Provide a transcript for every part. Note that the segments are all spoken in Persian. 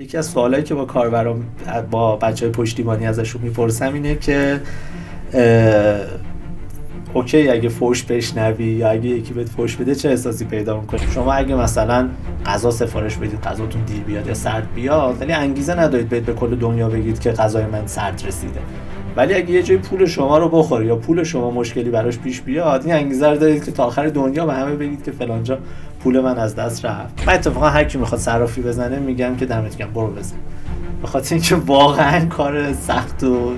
یکی از سوالایی که با کاربران با بچه های پشتیبانی ازشون می‌پرسم اینه که اوکی اگه فوش بشنوی یا اگه یکی بهت فوش بده چه احساسی پیدا می‌کنی؟ شما اگه مثلا غذا سفارش بدید غذاتون دیر بیاد یا سرد بیاد ولی انگیزه ندارید بهت به کل دنیا بگید که غذای من سرد رسیده. ولی اگه یه جای پول شما رو بخوره یا پول شما مشکلی براش پیش بیاد این انگیزه رو دارید که تا آخر دنیا به همه بگید که فلانجا پول من از دست رفت. من اتفاقا هر کی می‌خواد صرافی بزنه میگم که دمت گرم برو بزن. به خاطر اینکه واقعا کار سخت و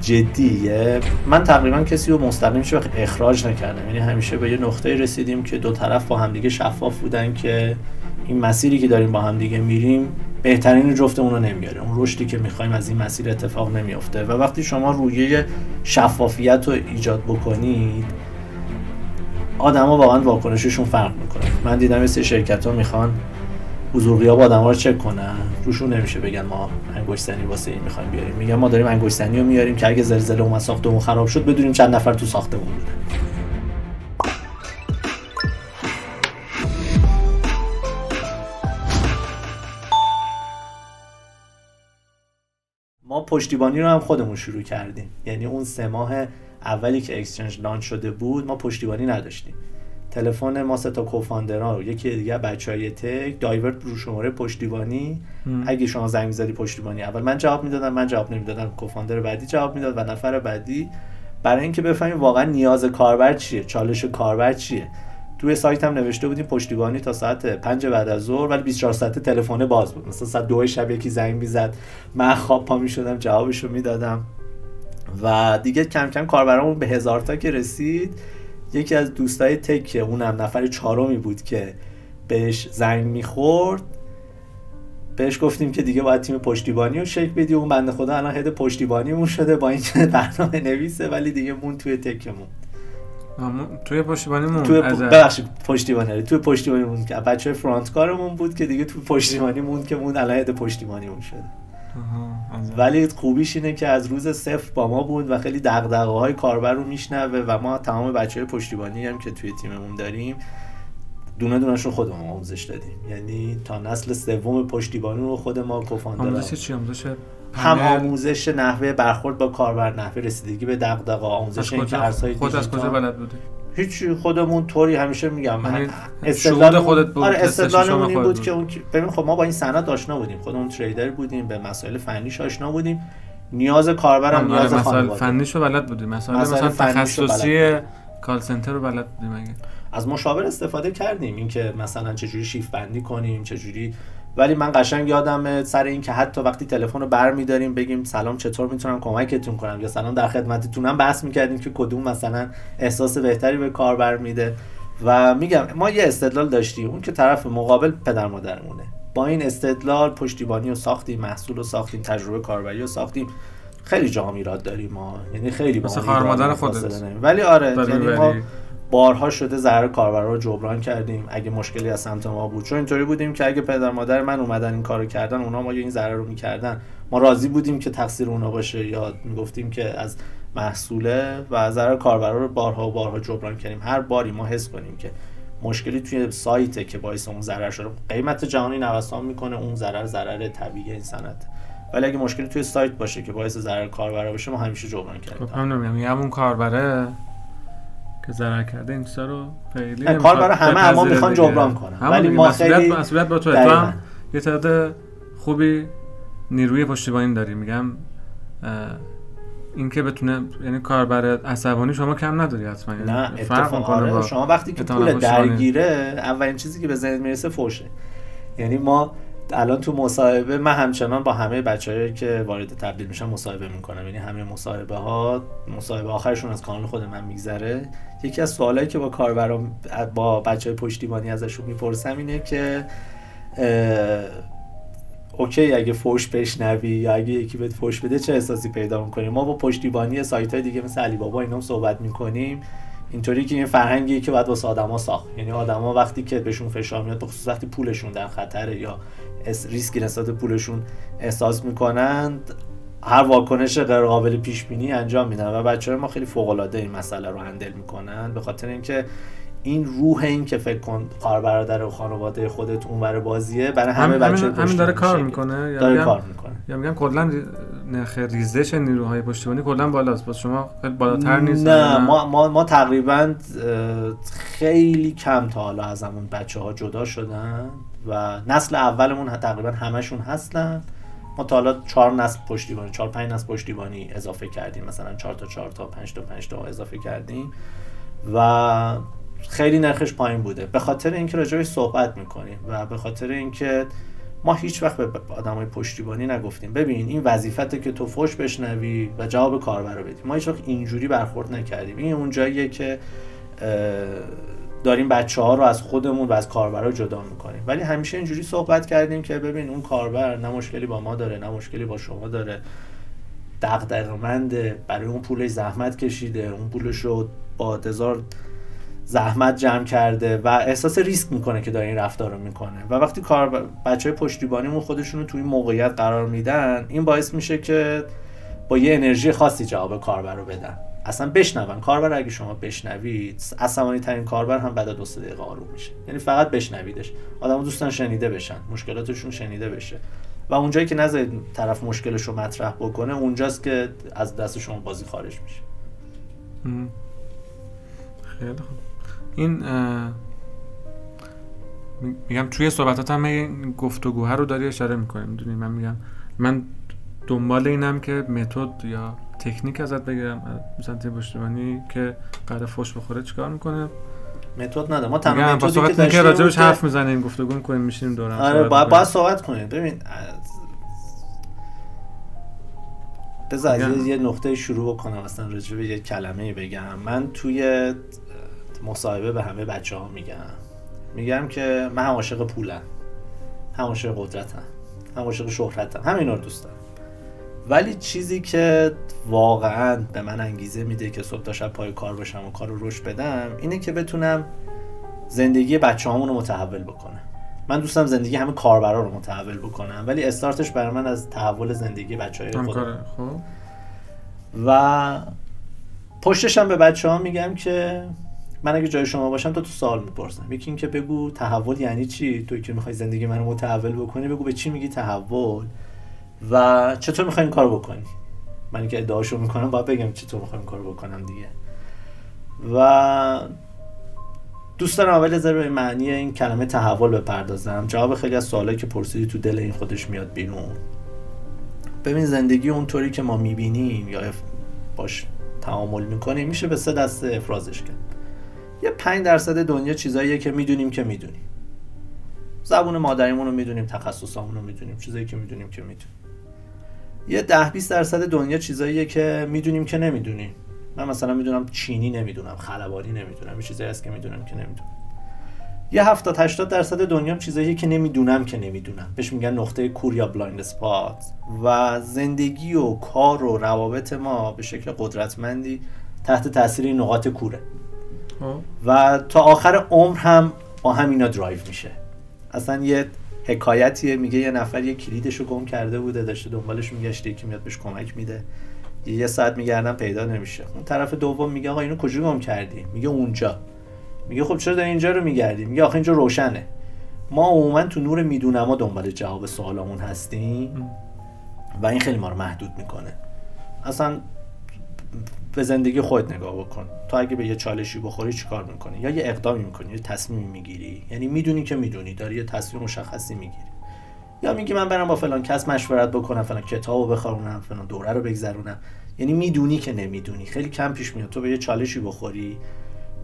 جدیه. من تقریبا کسی رو مستقیم شو اخراج نکردم. یعنی همیشه به یه نقطه رسیدیم که دو طرف با همدیگه شفاف بودن که این مسیری که داریم با همدیگه میریم بهترین جفتمون رو نمیاره اون رشدی که می‌خوایم از این مسیر اتفاق نمیافته. و وقتی شما رویه شفافیت رو ایجاد بکنید آدما واقعا واکنششون فرق می‌کنه. من دیدم سری شرکت ها می‌خوان حضور غیاب آدم رو چک کنن. روشون نمیشه بگن ما انگشتنی واسه این می‌خوایم بیاریم. میگن ما داریم انگشتنی رو میاریم که اگه زلزله اومد ساختمون خراب شد بدونیم چند نفر تو ساختمون بودن. ما پشتیبانی رو هم خودمون شروع کردیم. یعنی اون سه ماه اولی که اکسچنج لانچ شده بود ما پشتیبانی نداشتیم. تلفن ما سه تا کوفاندرا رو یکی دیگه بچهای تک دایورت رو شماره پشتیبانی. اگه شما زنگ زدی پشتیبانی اول. من جواب می‌دادم من جواب نمی‌دادم. کوفاندر بعدی جواب می‌داد و نفر بعدی. برای اینکه بفهمیم واقعا نیاز کاربر چیه چالش کاربر چیه. توی سایت هم نوشته بودیم پشتیبانی تا ساعت 5 بعد از ظهر ولی 24 ساعت تلفن باز بود. مثلا ساعت 2 شب یکی زنگ می‌زد. من خواب پا می‌شدم جوابشو می‌دادم. و دیگه کم کم کاربرامون به هزار تا که رسید یکی از دوستای تک اونم نفر چهارمی بود که بهش زنگ می‌خورد. بهش گفتیم که دیگه باید تیم پشتیبانی رو شکل بدی. اون بنده خدا الان هد پشتیبانیمون شده با اینکه برنامه نویسه ولی دیگه مون توی تکمون. توی پشتیبانی مون توی ببخشید پشتیبانی. توی پشتیبانی مون که بچه فرانت کارمون بود که دیگه توی پشتیبانی مون که مون الان هد پشتیبانیمون شده. ولی خوبیش اینه که از روز صفر با ما بود و خیلی دقدقه های کاربر رو میشنوه و ما تمام بچه های پشتیبانی هم که توی تیممون داریم دونه دونش رو خودمون آموزش دادیم. یعنی تا نسل سوم پشتیبانی رو خود ما کوفاندر آموزش چی؟ آموزش هم آموزش نحوه برخورد با کاربر نحوه رسیدگی به دغدغه آموزش اینکه ارزهای خود از کجا بلد بودی هیچ خودمون طوری همیشه میگم. من یعنی استدلال خودت بود آره استدلالمون این بود که اون ببین خب ما با این صنعت آشنا بودیم. خودمون تریدر بودیم به مسائل فنیش آشنا بودیم. نیاز کاربرم نیاز مسائل فنیش رو بلد بودیم. مسائل مثلا تخصصی کال سنتر رو بلد بودیم اگه. از مشاور استفاده کردیم. اینکه مثلا چجوری شیف بندی کنیم چجوری ولی من قشنگ یادم سر این که حتی وقتی تلفن رو برمیداریم بگیم سلام چطور می‌تونم کمکتون کنم؟ یا سلام در خدمتتونم؟ بحث می‌کردیم که کدوم مثلا احساس بهتری به کاربر میده. و میگم ما یه استدلال داشتیم. اون که طرف مقابل پدر مادرمونه. با این استدلال پشتیبانی رو ساختیم محصول رو ساختیم تجربه کاربری رو ساختیم. خیلی جا میراد داریم ما. یعنی خیلی مثلا مادر خودت. ولی آره یعنی ما بارها شده ضرر کاربر رو جبران کردیم. اگه مشکلی از سمت ما بود. چون اینطوری بودیم که اگه پدر مادر من اومدن این کارو کردن اونا ما این ضرر رو می‌کردن. ما راضی بودیم که تقصیر اونا باشه یا می‌گفتیم که از محصوله و ضرر کاربر رو بارها و بارها جبران کردیم. هر باری ما حس کنیم که مشکلی توی سایته که باعث اون ضرر شده. قیمت جهانی نوسان می‌کنه اون ضرر ضرر طبیعی این صنعت ولی اگه مشکلی توی سایت باشه که باعث ضرر کاربر بشه ما همیشه جبران کردیم. خب همون همون کاربره؟ که ضرر کرده این رو خیلی کار برای همه اما می‌خوان جبران کنن. ولی ما خیلی مسئولیت با تو هم یه تعداد خوبی نیروی پشتیبانی داری میگم اینکه بتونه یعنی کاربر عصبانی شما کم نداری حتما. یعنی نه فرق آره شما وقتی که پول درگیره اولین چیزی که به ذهن می‌رسه فوشه یعنی ما الان تو مصاحبه من همچنان با همه بچه‌ای که وارد تبدیل میشن مصاحبه می‌کنم. یعنی همه مصاحبه ها مصاحبه آخرشون از کانال خود من میگذره. یکی از سوالایی که با کاربرام با بچه های پشتیبانی ازشون می‌پرسم اینه که اوکی اگه فوش بشنوی یا اگه یکی بهت فوش بده چه احساسی پیدا می‌کنی؟ ما با پشتیبانی سایت های دیگه مثل علی بابا اینا صحبت می‌کنیم. اینطوری که این فرهنگی که باید واسه آدما ساخت. یعنی آدما وقتی که بهشون فشار میاد بخصوص وقتی پولشون در خطره یا ریسکی نسبت پولشون احساس می‌کنند هر واکنش غیر قابل پیش بینی انجام میدن و بچه ما خیلی فوق العاده این مسئله رو handle می‌کنن به خاطر اینکه این روح این که فکر کن خواهر برادر و خانواده خودت اونور بازیه برای همه هم- بچه همین, همین داره کار می‌کنه؟ یا داره کار می‌کنه. یا میگم کلا نرخ ریزش نیروهای پشتیبانی. کلا بالاست باز شما خیلی بالاتر نیست نه ما, ما, ما تقریبا خیلی کم تا حالا از همون بچه ها جدا شدن و نسل اولمون تقریبا همشون هستن. ما تا حالا چهار نسل پشتیبانی چهار پنج نسل پشتیبانی اضافه کردیم. مثلا چهار تا چهار تا پنج تا پنج تا اضافه کردیم. و خیلی نرخش پایین بوده. به خاطر اینکه راجعش صحبت می‌کنیم و به خاطر اینکه ما هیچ وقت به آدمای پشتیبانی نگفتیم. ببین این وظیفته که تو فوش بشنوی و جواب کاربر رو بدی. ما هیچ وقت اینجوری برخورد نکردیم. این اون جاییه که داریم بچه ها رو از خودمون و از کاربرا جدا می‌کنیم. ولی همیشه اینجوری صحبت کردیم که ببین اون کاربر نه مشکلی با ما داره نه مشکلی با شما داره. دغدغه‌منده برای اون پولش زحمت کشیده اون پولش رو با هزار زحمت جمع کرده و احساس ریسک می‌کنه که داره این رفتار رو می‌کنه. و وقتی کار بچه های پشتیبانیمون خودشون رو توی این موقعیت قرار میدن این باعث میشه که با یه انرژی خاصی جواب کاربر رو بدن. اصلا بشنون. کاربر اگه شما بشنوید عصبانی ترین کاربر هم بعد دو سه دقیقه آروم میشه. یعنی فقط بشنویدش. آدم دوستان شنیده بشن. مشکلاتشون شنیده بشه. و اونجایی که نذارید طرف مشکلش رو مطرح بکنه اونجاست که از دست شما بازی خارج میشه. خیلی خوب. این میگم توی صحبتات هم این گفتگوها رو داری اشاره می‌کنی می‌دونی؟ من میگم من دنبال اینم که متد یا تکنیک ازت بگیرم مثلا تیم پشتیبانی که قرار فوش بخوره چیکار می‌کنه؟ متد نده ما با متدی که داشتیم راجبش حرف می‌زنیم گفتگو می‌کنیم میشینیم دور هم آره باید. باید صحبت کنید ببین بذار. یه- نقطه شروع بکنم اصلا راجع به یه کلمه بگم. من توی مصاحبه به همه بچه ها میگم. میگم که من هم عاشق پولم. هم عاشق قدرتم. هم عاشق شهرتم. همین رو دوست دارم. ولی چیزی که واقعا به من انگیزه میده که صبح تا شب پای کار باشم و کار رو رشد بدم اینه که بتونم زندگی بچه رو متحول بکنم. من دوستم زندگی همه کاربرا رو متحول بکنم ولی استارتش برای من از تحول زندگی بچه های خودم. کاره خب. و پشتش هم به بچه ها میگم که من اگه جای شما باشم تو تو سوال می‌پرسم. یکی این که بگو تحول یعنی چی؟ توی که می‌خوای زندگی منو متحول بکنی بگو به چی میگی تحول؟ و چطور می‌خوای این کار بکنی؟ من که ادعاشو می‌کنم باید بگم چطور می‌خوام این کار بکنم دیگه. و دوست دارم اول ذره به معنی این کلمه تحول بپردازم. جواب خیلی از سوالایی که پرسیدی تو دل این خودش میاد بیرون. ببین زندگی اونطوری که ما می‌بینیم یا باش تعامل می‌کنیم میشه به سه دسته افرازش کرد. یه پنج درصد دنیا چیزاییه که می‌دونیم که می‌دونیم. زبون مادریمون رو می‌دونیم تخصصامون رو می‌دونیم چیزایی که می‌دونیم که می‌دونیم. یه ده 20 درصد دنیا چیزاییه که می‌دونیم که نمی‌دونیم. من مثلا می‌دونم چینی نمی‌دونم خلبانی نمی‌دونم یه چیزایی هست که می‌دونم که نمی‌دونم. یه 70 80 درصد دنیا چیزایی که نمی‌دونم که نمی‌دونم. بهش میگن نقطه کور یا blind spot. و زندگی و کار و روابط ما به شکل قدرتمندی تحت تاثیر این نقاط کوره. و تا آخر عمر هم با همینا درایو میشه. اصلا یه حکایتیه میگه یه نفر یه کلیدش رو گم کرده بوده داشته دنبالش میگشته یکی میاد بهش کمک میده. یه ساعت میگردن پیدا نمیشه. اون طرف دوم میگه آقا اینو کجا گم کردی؟ میگه اونجا. میگه خب چرا اینجا رو میگردی؟ میگه آخه اینجا روشنه. ما عموما تو نور میدونما دنبال جواب سوالامون هستیم و این خیلی ما رو محدود می‌کنه. اصلا به زندگی خود نگاه بکن. تو اگه به یه چالشی بخوری چیکار می‌کنی؟ یا یه اقدامی می‌کنی یه تصمیمی می‌گیری؟ یعنی می‌دونی که می‌دونی داری یه تصمیم مشخصی می‌گیری. یا میگی من برم با فلان کس مشورت بکنم فلان کتابو بخونم فلان دوره رو بگذرونم. یعنی می‌دونی که نمی‌دونی. خیلی کم پیش میاد. تو به یه چالشی بخوری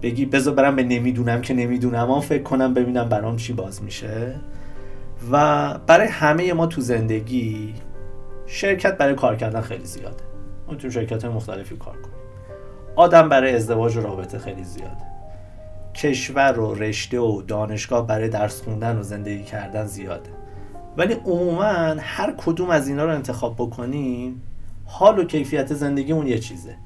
بگی بذار برم به نمی‌دونم که نمی‌دونم. آن فکر کنم ببینم برام چی باز میشه. و برای همه ما تو زندگی شرکت برای کار کردن خیلی زیاده. ما تو شرکت های مختلفی کار کنیم. آدم برای ازدواج و رابطه خیلی زیاده. کشور و رشته و دانشگاه برای درس خوندن و زندگی کردن زیاده. ولی عموما هر کدوم از اینا رو انتخاب بکنیم حال و کیفیت زندگیمون یه چیزه.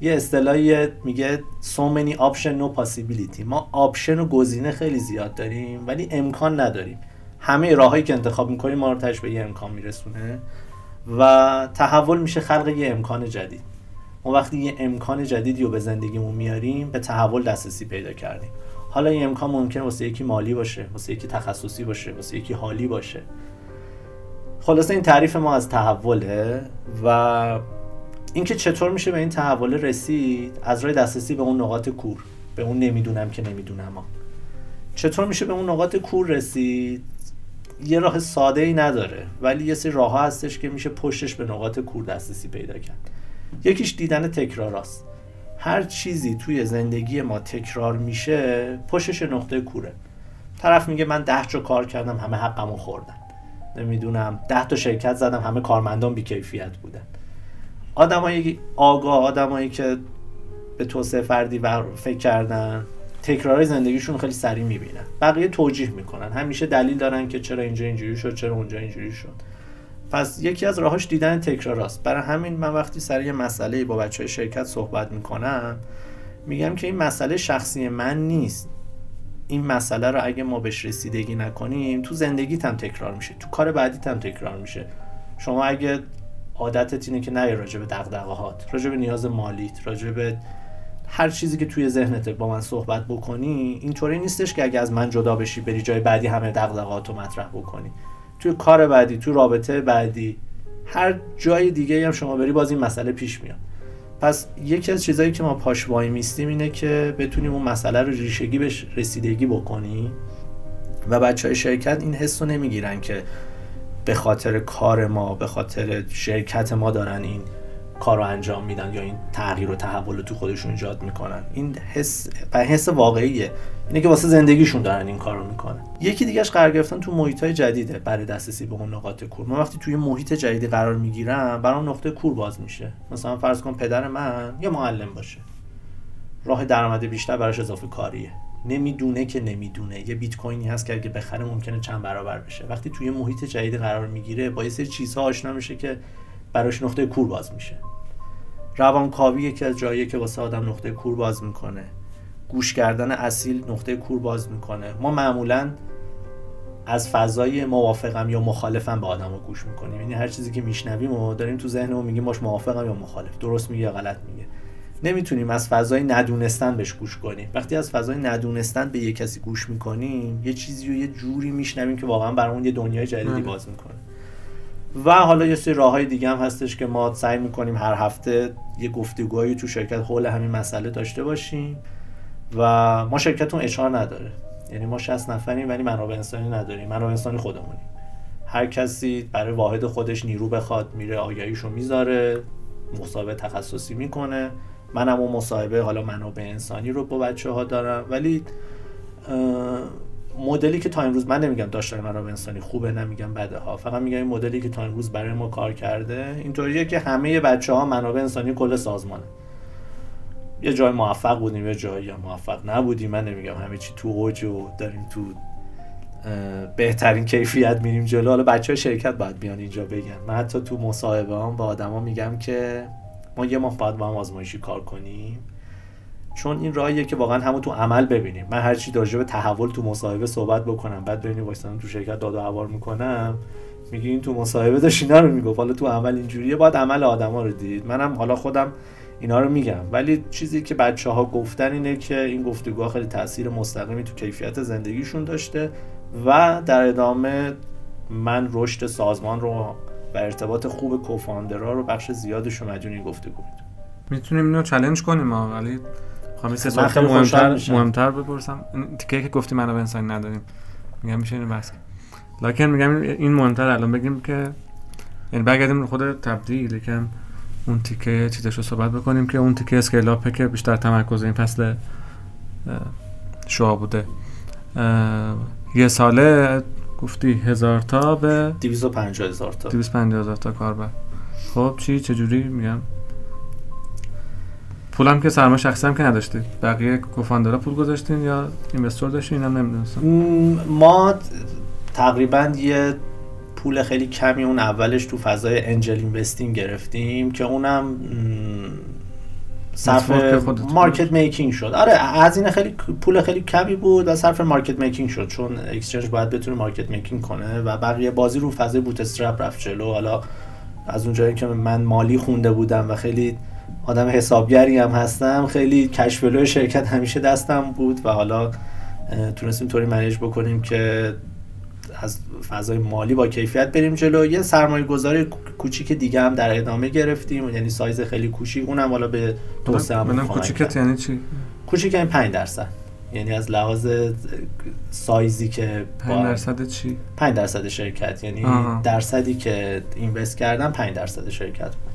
یه اصطلاحی میگه so many option no possibility. ما آپشن و گزینه خیلی زیاد داریم ولی امکان نداریم. همه راههایی که انتخاب می‌کنیم ما رو به یه امکان میرسونه و تحول میشه خلق یه امکان جدید. ما وقتی یه امکان جدیدی رو به زندگیمون میاریم به تحول دسترسی پیدا کردیم. حالا این امکان ممکنه واسه یکی مالی باشه واسه یکی تخصصی باشه واسه یکی حالی باشه. خلاصه این تعریف ما از تحوله و اینکه چطور میشه به این تحول رسید از راه دسترسی به اون نقاط کور به اون نمی‌دونم که نمی‌دونم ها. چطور میشه به اون نقاط کور رسید؟ یه راه ساده ای نداره ولی یه سری راه ها هستش که میشه پشتش به نقاط کور دسترسی پیدا کرد. یکیش دیدن تکراراست هر چیزی توی زندگی ما تکرار میشه پشتش نقطه کوره. طرف میگه من ده جا کار کردم همه حقمو خوردن. نمی‌دونم ده تا شرکت زدم همه کارمندان بیکیفیت بودن. آدمایی آگاه آدمایی که به توسعه فردی فکر کردن تکرار زندگیشون خیلی سریع می‌بینن. بقیه توجیه می‌کنن. همیشه دلیل دارن که چرا اینجا اینجوری شد چرا اونجا اینجوری شد. پس یکی از راهاش دیدن تکراراست برای همین من وقتی سر یه مسئله با بچه های شرکت صحبت می‌کنم میگم که این مسئله شخصی من نیست. این مسئله رو اگه ما بهش رسیدگی نکنیم تو زندگیت هم تکرار میشه تو کار بعدیت هم تکرار میشه. شما اگه عادتت اینه که نه راجع به دغدغه‌هات راجع به نیاز مالیت راجع به هر چیزی که توی ذهنت با من صحبت بکنی اینطوری نیستش که اگه از من جدا بشی بری جای بعدی همه دغدغه‌هات رو مطرح بکنی. توی کار بعدی تو رابطه بعدی هر جای دیگه هم شما بری باز این مسئله پیش میاد. پس یکی از چیزهایی که ما پاش وای میستیم اینه که بتونیم اون مسئله رو ریشگی بهش رسیدگی بکنیم و بچه های شرکت این حس رو نمی‌گیرن که به خاطر کار ما به خاطر شرکت ما دارن این کار رو انجام میدن یا این تغییر و تحول رو تو خودشون ایجاد می‌کنن. این حس و حس واقعیه. اینه که واسه زندگیشون دارن این کار رو می‌کنن. یکی دیگهش قرار گرفتن تو محیط های جدیده برای دسترسی به اون نقاط کور. من وقتی توی محیط جدیدی قرار می‌گیرم برام نقطه کور باز میشه. مثلا فرض کن پدر من یا معلم باشه. راه درآمد بیشتر براش اضافه کاریه. نمی‌دونه که نمی‌دونه. یه بیت کوینی هست که اگه بخره ممکنه چند برابر بشه. وقتی توی محیط جدید قرار می‌گیره با یه سری چیزها آشنا میشه که براش نقطه کور باز میشه. روانکاوی یکی از جایی که واسه آدم نقطه کور باز می‌کنه. گوش کردن اصیل نقطه کور باز می‌کنه. ما معمولا از فضای موافقم یا مخالفم به آدم رو گوش می‌کنیم. یعنی هر چیزی که میشنویم و داریم تو ذهنمون میگیم باش موافقم یا مخالف. درست میگه یا غلط میگه نمی‌تونیم از فضای ندونستن بهش گوش کنیم. وقتی از فضای ندونستن به یه کسی گوش می‌کنیم یه چیزی رو یه جوری میشنویم که واقعا برامون یه دنیای جدیدی باز می‌کنه. و حالا یه سری راههای دیگه هم هستش که ما سعی می‌کنیم هر هفته یه گفتگوهایی تو شرکت حول همین مسئله داشته باشیم و ما شرکتون اشار نداره. یعنی ما 60 نفریم ولی منابع انسانی نداریم. منابع انسانی خودمونیم. هر کسی برای واحد خودش نیرو بخواد میره آگهیشو می‌ذاره مصاحبه تخصصی می‌کنه. منم اون مصاحبه حالا منابع انسانی رو با بچه ها دارم. ولی مدلی که تا امروز من نمیگم داشتن منابع انسانی خوبه نمیگم بده ها. فقط میگم این مدلی که تا امروز برای ما کار کرده اینطوریه که همه بچه ها منابع انسانی کل سازمانه. یه جای موفق بودیم یه جایی موفق نبودیم. من نمیگم همه چی تو اوج و داریم تو بهترین کیفیت میریم جلو. حالا بچه شرکت باید بیان اینجا بگن. من حتی تو مصاحبه هم با آدما میگم که ما یه ماه باید با هم آزمایشی کار کنیم. چون این راهیه که واقعا همون تو عمل ببینیم. من هر چی به تحول تو مصاحبه صحبت بکنم بعد ببینیم وایسادم تو شرکت داد و هوار می‌کنم میگی این تو مصاحبه داشت اینا رو می‌گفت. حالا تو عمل اینجوریه باید عمل آدما رو دید. منم حالا خودم اینا رو میگم. ولی چیزی که بچه ها گفتن اینه که این گفتگوها خیلی تاثیر مستقیمی تو کیفیت زندگیشون داشته و در ادامه من رشد سازمان رو و ارتباط خوب کوفاندرها رو بخش زیادش رو مدیون این گفتگو می‌تونیم اینو چالش کنیم ولی خواهم سه سوال مهمتر مهمتر بپرسم. تیکه که گفتی منو انسانی نداریم. میگم میشه اینو بس لکن میگم این مهمتر الان. بگیم که یعنی برگردیم خود تبدیل. یکم اون تیکه چیزش رو صحبت بکنیم که اون تیکه اسکیل که بیشتر تمرکز این فصل شوا بوده. یه ساله گفتی هزار تا به 250 هزار تا. 250 هزار تا کاربر. خب چی؟ چجوری؟ میگم. پولم که سرمایه شخصی هم که نداشتید بقیه کوفاندرا پول گذاشتین یا اینوستور داشتین؟ اینم نمی‌دونستم. ما تقریبا یه پول خیلی کمی اون اولش تو فضای انجل اینوستینگ گرفتیم که اونم صرف مارکت making شد. آره از این خیلی پول خیلی کمی بود و صرف market making شد چون exchange باید بتونه market making کنه و بقیه بازی رو فضای bootstrap رفت جلو. حالا از اونجایی که من مالی خونده بودم و خیلی آدم حسابگری هم هستم. خیلی cash flow شرکت همیشه دستم بود و حالا تونستیم طوری manage بکنیم که از فضای مالی با کیفیت بریم جلو. یه سرمایه گذاری کوچیک دیگه هم در ادامه گرفتیم. یعنی سایز خیلی کوچیک. اونم حالا به توسعه هم کوچیکت یعنی چی؟ کوچیک یعنی 5 درصد. یعنی از لحاظ سایزی که 5 درصد چی؟ 5 درصد شرکت. یعنی آه. درصدی که invest کردم 5 درصد شرکت بود.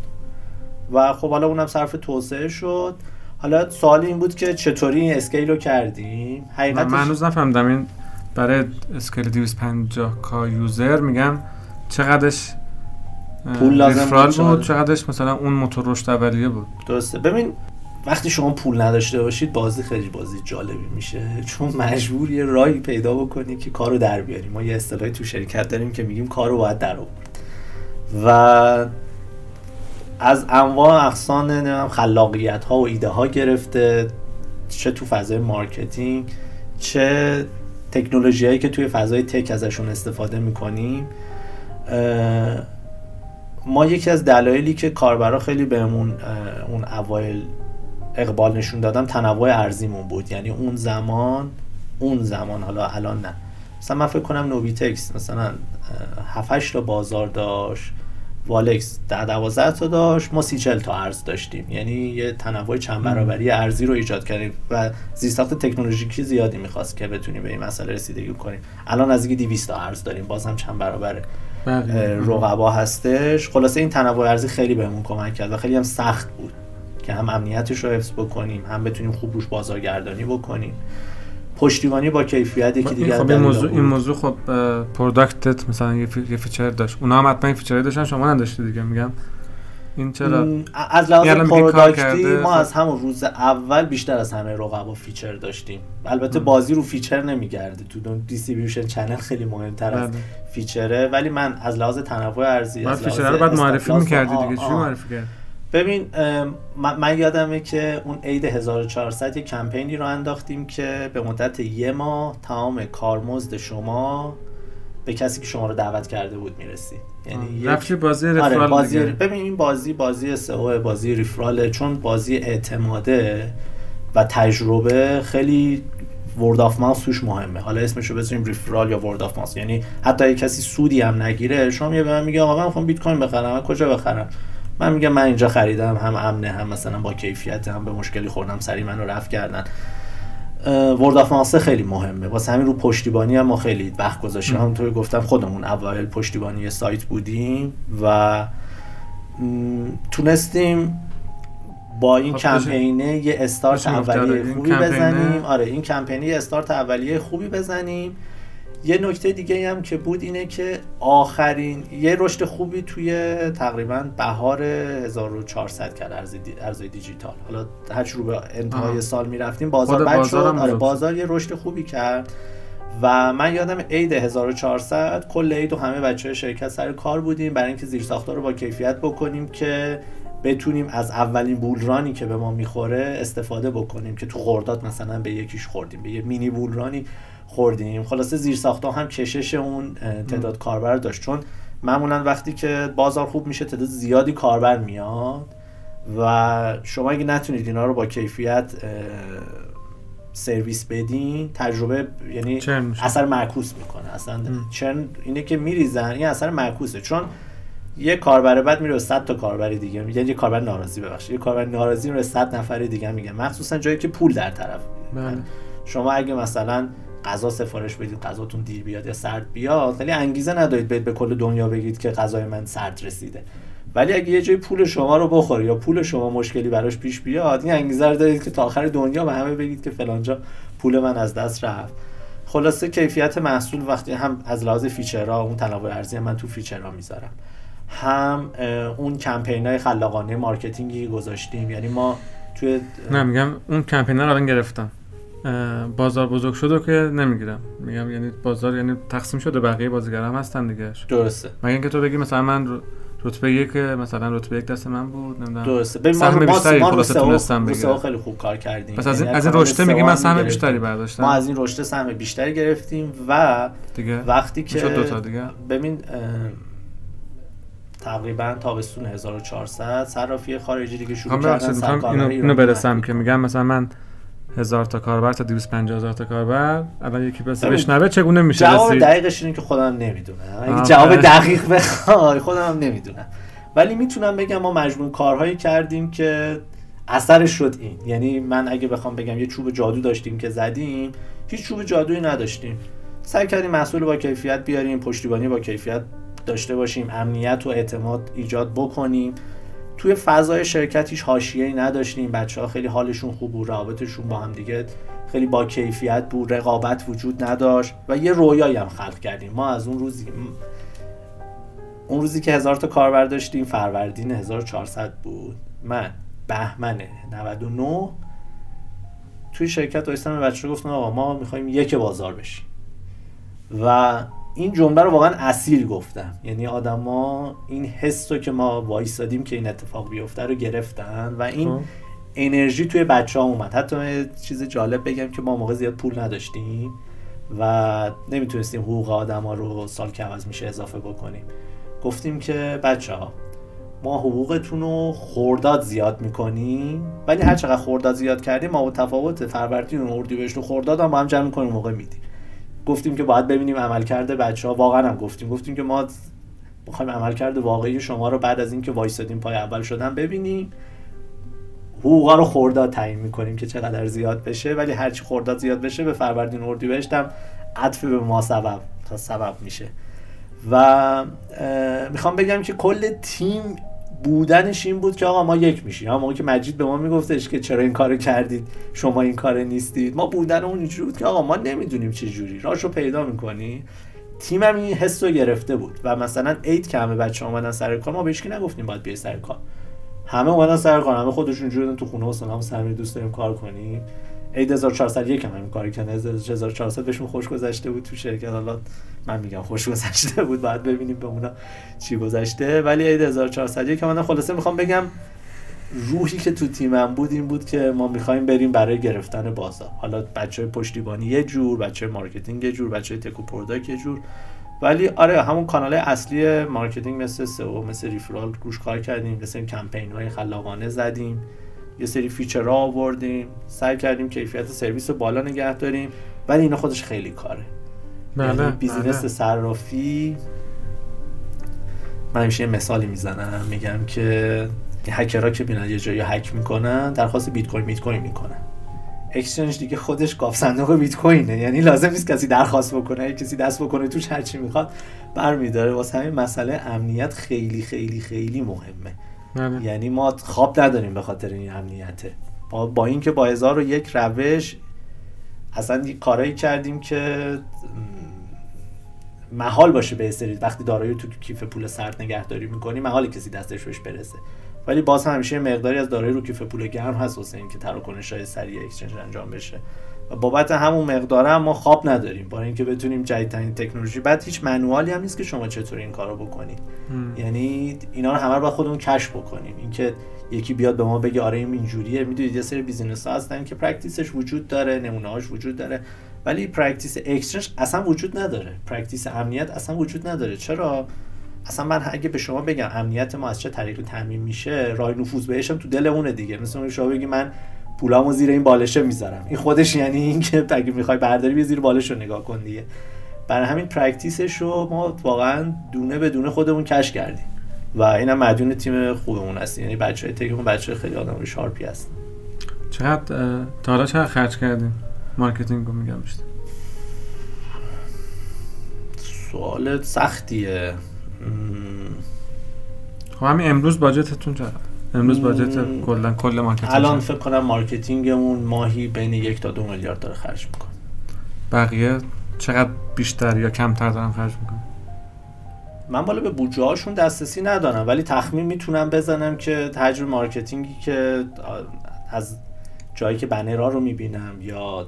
و خب حالا اونم صرف توسعه شد. حالا سوال این بود که چطوری این scale رو کردیم؟ حقیقتش من هنوز نفهمیدم. این برای scale 250 K user میگم چقدرش پول لازم بود چقدرش مثلا اون موتور رشد اولیه بود. درسته. ببین وقتی شما پول نداشته باشید بازی خیلی بازی جالبی میشه. چون مجبور یه راهی پیدا بکنی که کارو در بیاری. ما یه اصطلاحی تو شرکت داریم که میگیم کارو باید در آورد. و از انواع اقسام خلاقیت ها و ایده ها گرفته چه تو فضای marketing چه تکنولوژی هایی که توی فضای tech ازشون استفاده می‌کنیم. ما یکی از دلایلی که کاربرا خیلی بهمون اون اوایل اقبال نشون دادم تنوع ارزیمون بود. یعنی اون زمان اون زمان حالا الان نه. مثلا من فکر کنم نوبیتکس مثلا 7 تا بازار داشت. والکس ده دوازده تا داشت ما سی تا ارز داشتیم. یعنی یه تنوع چند برابری ارزی رو ایجاد کردیم و زیستاخت تکنولوژیکی زیادی می‌خواست که بتونیم به این مسئله رسیدگی کنیم. الان از 200 تا ارز داریم باز هم چند برابر بله. رقبا هستش. خلاصه این تنوع ارزی خیلی بهمون کمک کرد و خیلی هم سخت بود که هم امنیتش رو حفظ بکنیم هم بتونیم خوب روش بازارگردانی بکنیم. پشتیبانی با کیفیت یکی دیگه خب این موضوع این موضوع خب product ت مثلا یه, feature داشت. اونا هم حتما این feature داشتن شما نداشتی دیگه میگم. این چرا؟ از لحاظ product ی ما خب. از همون روز اول بیشتر از همه رقبا feature داشتیم. البته بازی رو feature نمیگرده. تو distribution channel خیلی مهمتر از بله. feature ه. ولی من از لحاظ تنوع ارزی از feature رو بعد معرفی می‌کردی دیگه. چی معرفی کرد ببین من یادمه که اون عید 1400 یه کمپینی رو انداختیم که به مدت یه ماه تمام کارمزد شما به کسی که شما رو دعوت کرده بود می‌رسید یعنی رفتی بازی آره، referral بازی ببین این بازی بازی SEO بازی referral ه چون بازی اعتماده و تجربه خیلی word of mouth توش مهمه. حالا اسمشو بذاریم referral یا word of mouth یعنی حتی اگه کسی سودی هم نگیره شما یه به من میگه آقا من می‌خوام بیت کوین بخرم کجا بخرم؟ من میگم من اینجا خریدم هم امنه هم مثلا با کیفیت هم به مشکلی خوردم سریع منو رفع کردن. word of خیلی مهمه. واسه همین رو پشتیبانی هم ما خیلی وقت گذاشتیم. همونطور گفتم خودمون اوایل پشتیبانی سایت بودیم و تونستیم با این خب کمپینه یه استارت اولیه خوبی بزنیم. آره این کمپینه یه استارت اولیه خوبی بزنیم. یه نکته دیگه هم که بود اینه که آخرین یه رشد خوبی توی تقریبا بهار 1400 کرد ارز دیجیتال. حالا هر رو به انتهای سال می‌رفتیم بازار بد شد. آره بازار یه رشد خوبی کرد و من یادم عید 1400 کل عید و همه بچه شرکت سر کار بودیم برای اینکه زیر ساختار رو با کیفیت بکنیم که بتونیم از اولین بولرانی که به ما می‌خوره استفاده بکنیم که تو خورداد مثلا به یکیش خوردیم به یه مینی بولرانی خوردیم. خلاصه زیر ساختا هم کشش اون تعداد کاربر داشت. چون معمولا وقتی که بازار خوب میشه تعداد زیادی کاربر میاد و شما اگه نتونید اینا رو با کیفیت سرویس بدین تجربه یعنی اثر معکوس می‌کنه. اصلا چرن اینه که میریزن این اثر معکوسه. چون یه کاربر بعد میره 100 تا کاربر دیگه. میگه یه کاربر ناراضی ببخشید. یه کاربر ناراضی میره 100 نفر دیگه میگه. مخصوصا جایی که پول طرف بله. شما اگه مثلا غذا سفارش بدید غذاتون دیر بیاد یا سرد بیاد خیلی انگیزه ندارید به کل دنیا بگید که غذای من سرد رسیده. ولی اگه یه جای پول شما رو بخوره یا پول شما مشکلی براش پیش بیاد این انگیزه رو دارید که تا آخر دنیا به همه بگید که فلانجا پول من از دست رفت. خلاصه کیفیت محصول وقتی هم از لحاظ feature ها اون تنوع ارزی من تو feature ها می‌ذارم. هم اون کمپین های خلاقانه marketing ی گذاشتیم یعنی ما توی نه میگم اون کمپین رو الان گرفتم. بازار بزرگ شده که نمی‌گیرم. میگم یعنی بازار یعنی تقسیم شده بقیه بازیگر هم هستن دیگه. درسته. مگه اینکه تو بگی مثلا من رتبه یک مثلا رتبه یک دست من بود نمی‌دونم. درسته. ببین سهم بیشتری خلاص تونستم بگیرم خیلی خوب کار کردیم. پس از این یعنی از این رشته میگی من سهم بیشتری برداشتم. ما از این رشته سهم بیشتری گرفتیم و دیگه. وقتی که دو تا دیگه. ببین تقریبا تابستون 1400 صرافی خارجی دیگه شروع کردن اینو, اینو برسم که میگم مثلا من هزار تا کاربر تا 250 هزار تا کاربر. الان یکی بس بشنوه چگونه میشه جواب رسید. دقیقش اینه که خودم نمی‌دونم. اگه جواب. دقیق بخوای خودم نمی‌دونم. ولی می‌تونم بگم ما مجموع کارهایی کردیم که اثرش شد این. یعنی من اگه بخوام بگم یه چوب جادو داشتیم که زدیم هیچ چوب جادویی نداشتیم. سعی کردیم محصول با کیفیت بیاریم پشتیبانی با کیفیت داشته باشیم امنیت و اعتماد ایجاد بکنیم. توی فضای شرکت هیچ حاشیه‌ای نداشتیم. بچه ها خیلی حالشون خوب بود روابطشون با هم دیگه خیلی با کیفیت بود رقابت وجود نداشت و یه رویایی هم خلق کردیم. ما از اون روزی اون روزی که هزار تا کاربر داشتیم فروردین 1400 بود. من بهمن 99 توی شرکت وایستم به بچه گفتم آقا ما می‌خوایم یک بازار بشیم. و این جمله رو واقعا اصیل گفتم. یعنی آدما این حس رو که ما وایسادیم که این اتفاق بیفته رو گرفتن و این خب. انرژی توی بچه ها اومد. حتی چیز جالب بگم که ما موقع زیاد پول نداشتیم و نمی‌تونستیم حقوق آدم ها رو سال که عوض میشه اضافه بکنیم. گفتیم که بچه ها ما حقوقتون رو خورداد زیاد می‌کنیم ولی هر چقدر خورداد زیاد کردیم ما با تفاوت فروردین و اردیبهشت و خورداد هم با هم جمع می‌کنیم موقع میدیم. گفتیم که باید ببینیم عملکرد بچه ها واقعا هم گفتیم. گفتیم که ما می‌خوایم عملکرد واقعی شما رو بعد از اینکه وایسادیم پای اول شدن ببینیم. حقوقا رو خورداد تعیین می‌کنیم که چقدر زیاد بشه. ولی هرچی خورداد زیاد بشه به فروردین اردیبهشت هم عطف به ما سبب تا سبب میشه. و می‌خوام بگم که کل تیم بودنش این بود که آقا ما یک میشیم. همون که مجید به ما میگفتش که چرا این کارو کردید شما این کار نیستید. ما بودنمون اینجوری بود که آقا ما نمی‌دونیم چه جوری. راشو پیدا می‌کنی. تیمم این حس رو گرفته بود و مثلا عید که همه بچه اومدن سر کار ما بهش که نگفتیم باید بیای سر کار. همه اومدن سر کار. همه خودشون جوری تو خونه و سلام سمی دوست داریم کار کنیم. عید 1401 هم همین کار کردن. 1400 بهشون خوش گذشته بود تو شرکت. حالا من میگم خوش گذشته بود بعد ببینیم به اونا چی گذشته. ولی عید 1401 من خلاصه می‌خوام بگم روحی که تو تیمم بود این بود که ما می‌خوایم بریم برای گرفتن بازار حالا بچه پشتیبانی یه جور بچه marketing یه جور بچه tech و product یه جور. ولی آره همون کانال اصلی marketing مثل SEO مثل referral روش کار کردیم مثل کمپین های خلاقانه زدیم. یه سری feature ها آوردیم سعی کردیم کیفیت سرویس رو بالا نگه داریم ولی اینا خودش خیلی کاره. بله یعنی business بله. صرافی من همیشه یه مثالی می‌زنم میگم که هکرها که بینن یه جایی هک می‌کنن درخواست بیت کوین بیت کوین می‌کنن. exchange دیگه خودش گاوصندوق بیت کوینه. یعنی لازم نیست کسی درخواست بکنه کسی دست بکنه توش هر چی می‌خواد برمیداره. واسه همین مسئله امنیت خیلی خیلی خیلی مهمه. بله. یعنی ما خواب نداریم به خاطر این امنیته ما با اینکه با هزار و یک روش اصلا کارایی کردیم که محال باشه به سری وقتی دارایی تو کیف پول سرد نگهداری می‌کنی محال کسی دستش بهش برسه. ولی باز هم همیشه مقداری از دارایی رو کیف پول گرم هست واسه اینکه تراکنش های سریع اکسچنج انجام بشه. و بابت همون مقداره هم ما خواب نداریم. برای اینکه بتونیم جدیدترین تکنولوژی بعد هیچ منوالی هم نیست که شما چطور این کارو بکنید. یعنی اینا رو همه رو باید خودمون کشف بکنیم. اینکه یکی بیاد به ما بگه آره این اینجوریه. می‌دونید یه سری business ها هستن که practice ش وجود داره نمونه هاش وجود داره ولی practice exchange اصلا وجود نداره. practice امنیت اصلا وجود نداره. چرا؟ اصلا من اگه به شما بگم امنیت ما از چه طریقی تامین میشه راه نفوذ بهشم تو دلمونه دیگه. مثل اون شما بگی من پولامو زیر این بالشه می‌ذارم. این خودش یعنی اینکه اگه می‌خوای برداری بیا زیر بالش رو نگاه کن دیگه. برای همین practice ش رو ما واقعا دونه به دونه خودمون کشف کردیم. و اینم مدیون تیم خوبمون هست یعنی بچه های tech مون بچه خیلی آدم sharp ی هستن. چقدر تا حالا چقدر خرج کردین؟ marketing رو میگم بیشتر. سوال سختیه. خب همین امروز budget تون چقدر؟ امروز budget مم. کلا کل marketing الان فکر کنم marketing مون ماهی بین یک تا دو میلیارد داره خرج می‌کنه. بقیه چقدر بیشتر یا کمتر دارن خرج می‌کنن؟ من بالا به بودجه هاشون دسترسی ندارم ولی تخمین می‌تونم بزنم که حجم marketing ی که از جایی که banner ها رو می‌بینم یا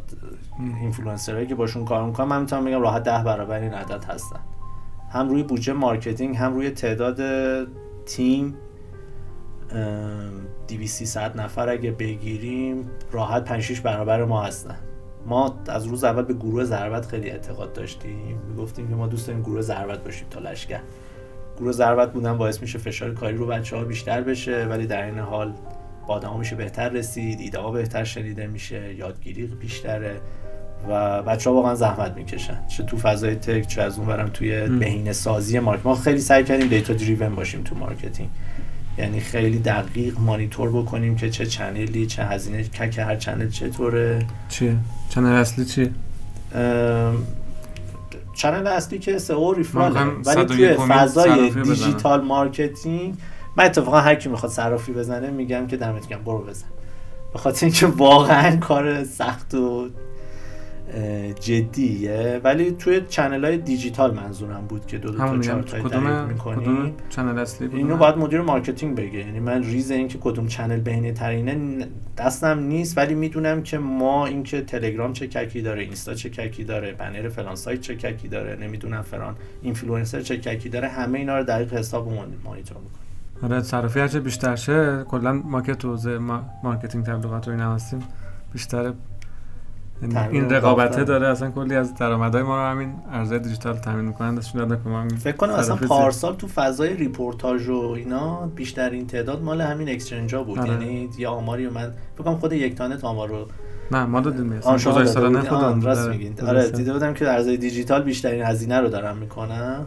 اینفلوئنسرهایی که باشون کار می‌کنم من می‌تونم بگم راحت ده برابر این عدد هستن. هم روی بودجه marketing هم روی تعداد تیم دیوی سی نفر اگه بگیریم راحت 5 6 برابر ما هستن. ما از روز اول به گروه ضربت خیلی اعتقاد داشتیم. می‌گفتیم که ما دوست داریم گروه ضربت باشیم تا لشکر. گروه ضربت بودن باعث میشه فشار کاری رو بچه ها بیشتر بشه ولی در این حال با آدما میشه بهتر رسید ایده ها بهتر شنیده میشه یادگیری بیشتره و بچه ها واقعا زحمت می‌کشن. چه تو فضای tech چه از اون برم توی بهینه سازی market. ما خیلی سعی کردیم data driven باشیم تو marketing. یعنی خیلی دقیق مانیتور بکنیم که چه channel ی چه هزینه CAC هر channel چطوره. چیه؟ channel اصلی چیه؟ channel اصلی که SEO referral ه ولی توی فضای digital marketing من اتفاقا هر کی می‌خواد صرافی بزنه میگم که دمت گرم برو بزن. به خاطر اینکه واقعا کار سخت و جدیه. ولی توی channel های دیجیتال منظورم بود که دو دو تا چهار تا کدوم می‌کنیم channel اصلی بود؟ اینو باید مدیر marketing بگه. یعنی من ریز این که کدوم channel بهینه ترینه دستم نیست ولی می‌دونم که ما اینکه تلگرام چه CAC ی داره اینستا چه CAC ی داره بنر فلان سایت چه CAC ی داره نمی‌دونم فران اینفلوئنسر چه CAC ی داره همه اینا رو دقیق حساب مانیتور می‌کنیم. آره صرافی هرچه بیشتر شه کلا market و marketing تبلیغات و اینا هستیم بیشتر این رقابته داره اصلا کلی از درآمدهای ما رو همین ارزهای دیجیتال تامین می‌کنن داد که فکر کنم اصلا پارسال تو فضای ریپورتاژ و اینا بیشترین تعداد مال همین exchange ها بود. آره. یعنی یا آماری من فکر کنم خود یکتانت آمار رو نه ما دادیم مثلا گذاشت سالانه خودم. راست میگین. آره دیده بودم که ارزهای دیجیتال بیشترین هزینه رو دارن می‌کنن.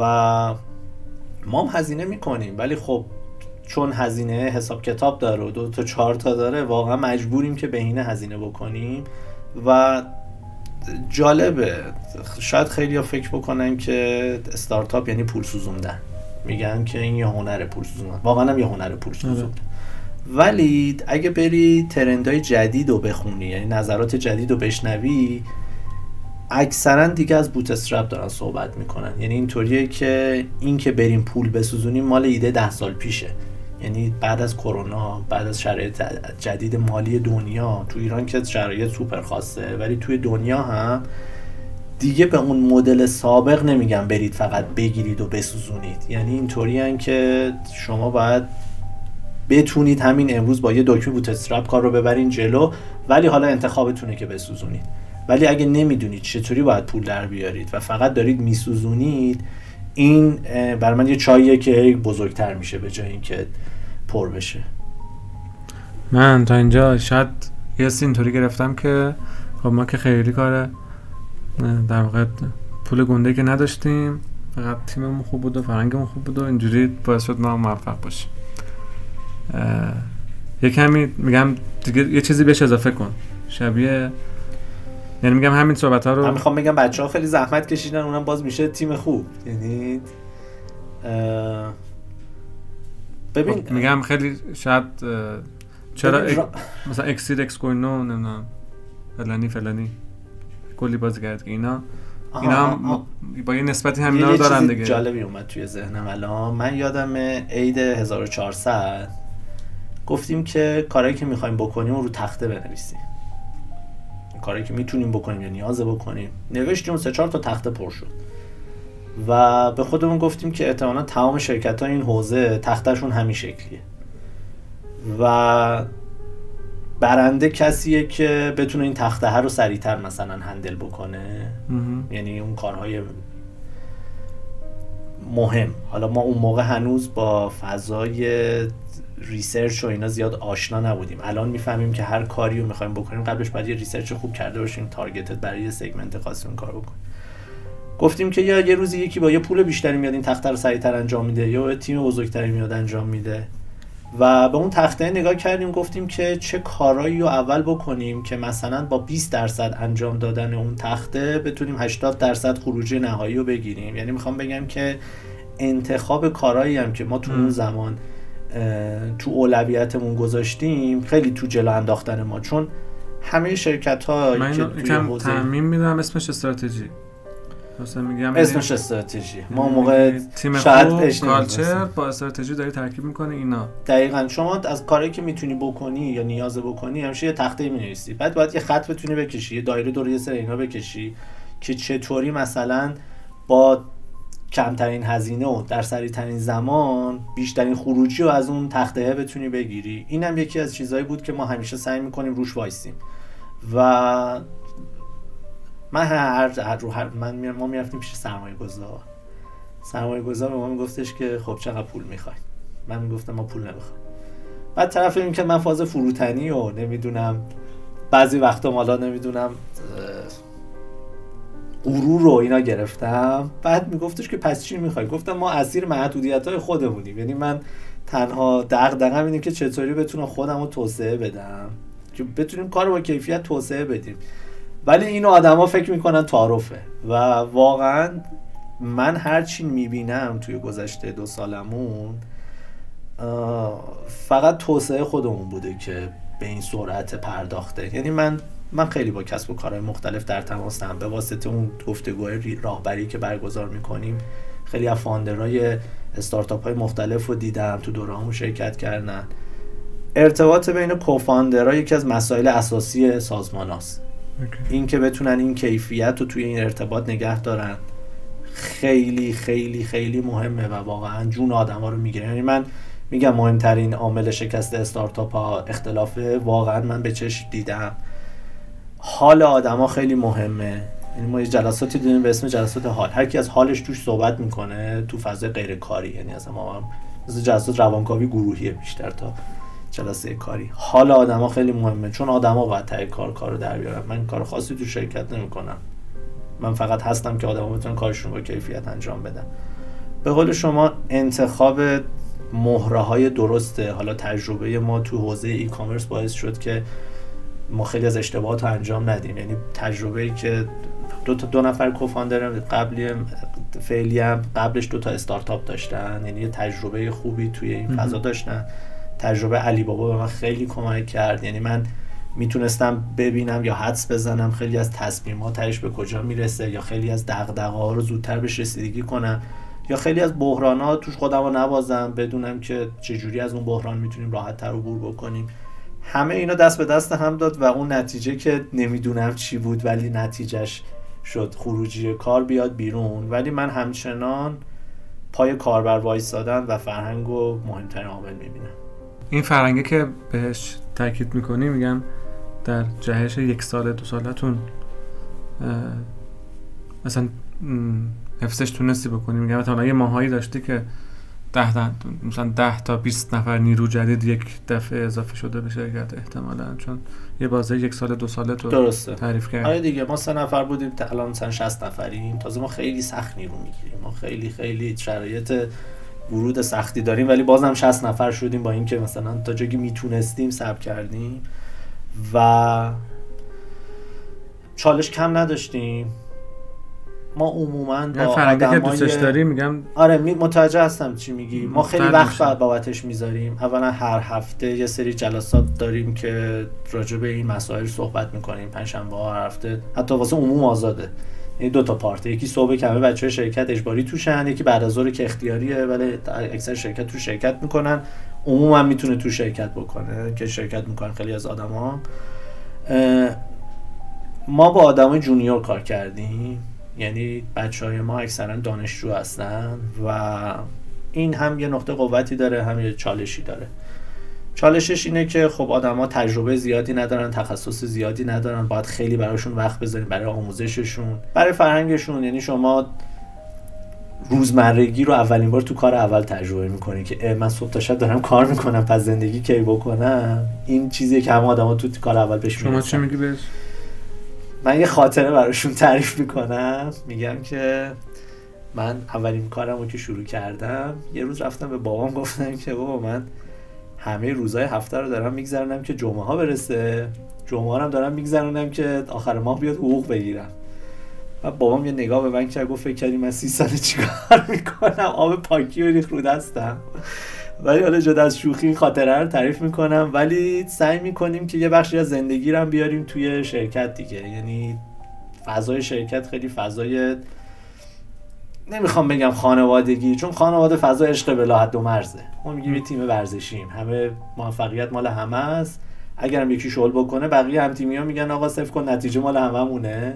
و ما هم هزینه می‌کنیم. ولی خب چون هزینه حساب کتاب داره و دو تا چهار تا داره واقعا مجبوریم که بهینه هزینه بکنیم. و جالبه شاید خیلی ها فکر بکنن که استارتاپ یعنی پول سوزوندن. میگن که این یه هنر پول سوزوندن. واقعا هم یه هنر پول آره. سوزوندن ولی اگه بری ترندهای جدید رو بخونی یعنی نظرات جدید رو بشنوی اکثرا دیگه از بوت استرپ دارن صحبت می‌کنن. یعنی اینطوریه که این که بریم پول بسوزونیم مال ایده ده سال پیشه. یعنی بعد از کرونا بعد از شرایط جدید مالی دنیا تو ایران که شرایط سوپر خاصه ولی توی دنیا هم دیگه به اون مدل سابق نمیگم برید فقط بگیرید و بسوزونید. یعنی اینطوری که شما باید بتونید همین امروز با یه دکمه بوت استرپ کار رو ببرین جلو ولی حالا انتخابتونه که بسوزونید. ولی اگه نمی‌دونید چطوری باید پول در بیارید و فقط دارید میسوزونید این بر من یه چاییه که بزرگتر میشه به جای اینکه پر بشه. من تا اینجا شاید یه اینطوری گرفتم که خب ما که خیلی کار در واقع پول گنده که نداشتیم فقط تیممون خوب بود و فرنگمون خوب بود و اینجوری باعث شد ما موفق باشیم. یه کمی میگم دیگه یه چیزی بهش اضافه کن. شبیه یعنی میگم همین صحبت ها رو من می‌خوام بگم بچه ها خیلی زحمت کشیدن اونم باز میشه تیم خوب. یعنی ببین خب، میگم خیلی شاید چرا اک... مثلا اکسید اکس کوین نو نمی‌دونم فلانی فلانی. کلی بازی کرد که اینا. اینا هم با یه نسبتی همینا رو دارن دیگه. جالبی اومد توی ذهنم الان. من یادم عید 1400 گفتیم که کارهایی که می‌خوایم بکنیم رو تخته بنویسیم. کاری که می‌تونیم بکنیم یا نیازه بکنیم. نوشتیم سه چهار تا تخته پر شد. و به خودمون گفتیم که احتمالا تمام شرکت ها این حوزه تختشون همین شکلیه. و برنده کسیه که بتونه این تخته ها رو سریعتر مثلا handle بکنه. یعنی اون کارهای مهم. حالا ما اون موقع هنوز با فضای research و اینا زیاد آشنا نبودیم. الان می‌فهمیم که هر کاری رو می‌خوایم بکنیم قبلش باید یه research خوب کرده باشیم target ت برای یه segment خاصی اون کار بکنیم. گفتیم که یا یه روزی یکی با یه پول بیشتری میاد این تخته رو سریعتر انجام میده یا تیم بزرگتری میاد انجام میده. و به اون تخته نگاه کردیم گفتیم که چه کارایی رو اول بکنیم که مثلا با 20 درصد انجام دادن اون تخته بتونیم 80 درصد خروجی نهایی رو بگیریم. یعنی می‌خوام بگم که انتخاب کارایی هم که ما تو اون زمان تو اولویتمون گذاشتیم خیلی تو جلو انداختن ما چون همه شرکت ها من که توی تعمین میدم اسمش استراتژی. میگم اسمش استراتژی. ما اون موقع تیم شاید کالچر با استراتژی داری ترکیب می‌کنه اینا. دقیقا. شما از کاری که می‌تونی بکنی یا نیاز بکنی همیشه یه تخته می بعد باید یه خط بتونی بکشی یه دایره دور یه سر اینا بکشی که چطوری مثلا با کمترین هزینه و در سریعترین زمان بیشترین خروجی رو از اون تخته بتونی بگیری. اینم یکی از چیزهایی بود که ما همیشه سعی می‌کنیم روش وایسیم. و من هر, هر رو هر من ما می‌رفتیم پیش سرمایه گذار سرمایه گذار به ما میگفتش که خب چقدر پول می‌خواید من می‌گفتم ما پول نمی‌خوایم بعد طرف این که من فاز فروتنی و نمی‌دونم بعضی وقتا مالا نمی‌دونم غرور رو اینا گرفتم. بعد میگفتش که پس چی می‌خوای؟ گفتم ما اسیر محدودیت های خودمونیم. یعنی من تنها دغدغه‌م اینه که چطوری بتونم خودم رو توسعه بدم. که بتونیم کار با کیفیت توسعه بدیم. ولی این آدما فکر می‌کنن تعارفه. و واقعا من هرچی می‌بینم توی گذشته دو سالمون فقط توسعه خودمون بوده که به این سرعت پرداخته. یعنی من من خیلی با کسب و کارهای مختلف در تماسم. به واسطه اون گفتگوهای راهبری که برگزار می‌کنیم خیلی از فاندرهای استارتاپ های مختلف رو دیدم تو دوره شرکت کردن. ارتباط بین کوفاندرها یکی از مسائل اساسی سازمان هاست. این که بتونن این کیفیت رو توی این ارتباط نگه دارن خیلی خیلی خیلی مهمه و واقعا جون آدم ها رو می‌گیره. یعنی من میگم مهمترین عامل شکست استارتاپ ها اختلافه واقعا من به چشم دیدم. حال آدما خیلی مهمه. یعنی ما یه جلساتی داریم به اسم جلسات حال. هر کی از حالش توش صحبت می‌کنه تو فضای غیر کاری یعنی اصلا ما مثل جلسات روانکاوی گروهیه بیشتر تا جلسه کاری. حال آدما خیلی مهمه. چون آدما باید تای کار کارو در بیارن. من کار خاصی تو شرکت نمی‌کنم. من فقط هستم که آدما بتونن کارشون با کیفیت انجام بدن. به قول شما انتخاب مهره های درسته. حالا تجربه ما تو حوزه ای کامرس باعث شد که ما خیلی از اشتباهات رو انجام ندیم. یعنی تجربه ای که دو تا دو نفر کوفاندر قبلی فعلی هم قبلش دو تا استارتاپ داشتن. یعنی یه تجربه خوبی توی این فضا داشتن. تجربه علی بابا به من خیلی کمک کرد. یعنی من می‌تونستم ببینم یا حدس بزنم خیلی از تصمیمات تهش به کجا می‌رسه یا خیلی از دغدغه ها رو زودتر بهش رسیدگی کنم یا خیلی از بحران ها توش خودم رو نبازم بدونم که چجوری از اون بحران می‌تونیم راحت تر عبور بکنیم. همه اینا دست به دست هم داد و اون نتیجه که نمی‌دونم چی بود ولی نتیجهش شد. خروجی کار بیاد بیرون. ولی من همچنان پای کاربر وایستادن و فرهنگ و مهمترین عامل می‌بینم. این فرهنگی که بهش تاکید می‌کنی میگم در جهش یک سال دو سالتون مثلا حفظش تونستی بکنی. میگم مثلا یه ماهایی داشتی که ده, ده مثلا ده تا 20 نفر نیرو جدید یک دفعه اضافه شده به شرکت احتمالا چون یه بازه یک سال دو ساله تو درسته. تعریف کرد آره دیگه ما سه نفر بودیم تا الان مثلا 60 نفریم. تازه ما خیلی سخت نیرو می‌گیریم. ما خیلی خیلی شرایط ورود سختی داریم ولی بازم 60 نفر شدیم با اینکه مثلا تا جایی می‌تونستیم سب کردیم. و چالش کم نداشتیم. ما عموما با فرنگی که دوستش داری میگم آره متوجه هستم چی میگی. ما خیلی وقت بعد بابتش می‌ذاریم. اولا هر هفته یه سری جلسات داریم که راجع به این مسائل صحبت می‌کنیم. پنجشنبه ها هر هفته. حتی واسه عموم آزاده. این دو تا پارت. یکی صبح کمه بچه شرکت اجباری توشن. یکی بعد از ظهر که اختیاریه ولی اکثر شرکت تو شرکت می‌کنن. عموم هم می‌تونه تو شرکت بکنه که شرکت می‌کنن خیلی از آدما ما با آدمای جونیور کار کردیم. یعنی بچه های ما اکثرا دانشجو هستن و این هم یه نقطه قوتی داره هم یه چالشی داره. چالشش اینه که خب آدما تجربه زیادی ندارن تخصص زیادی ندارن باید خیلی براشون وقت بذاریم برای آموزششون برای فرهنگشون. یعنی شما روزمرگی رو اولین بار تو کار اول تجربه می‌کنی که من صبح تا شب دارم کار می‌کنم پس زندگی کی بکنم؟ این چیزیه که همه آدما تو کار اول بهش شما چی میگی بهش؟ من یه خاطره براشون تعریف می‌کنم. میگم که من اولین کارم رو که شروع کردم یه روز رفتم به بابام گفتم که بابا من همه روزهای هفته رو دارم میگذرونم که جمعه ها برسه. جمعه ها هم دارم میگذرونم که آخر ماه بیاد حقوق بگیرم. و بابام یه نگاه به من کرد گفت فکر کردی من سی ساله چیکار می‌کنم؟ آب پاکی رو ریخ رو دستم. ولی حالا جدا از شوخی خاطره رو تعریف می‌کنم. ولی سعی می‌کنیم که یه بخشی از زندگی رو هم بیاریم توی شرکت دیگه. یعنی فضای شرکت خیلی فضای نمی‌خوام بگم خانوادگی چون خانواده فضا عشق بلا حد و مرزه. ما میگیم یه تیم ورزشیم. همه موفقیت مال همه است. اگرم یکی شغل بکنه بقیه هم تیمی ها میگن آقا صفر کن نتیجه مال هممونه.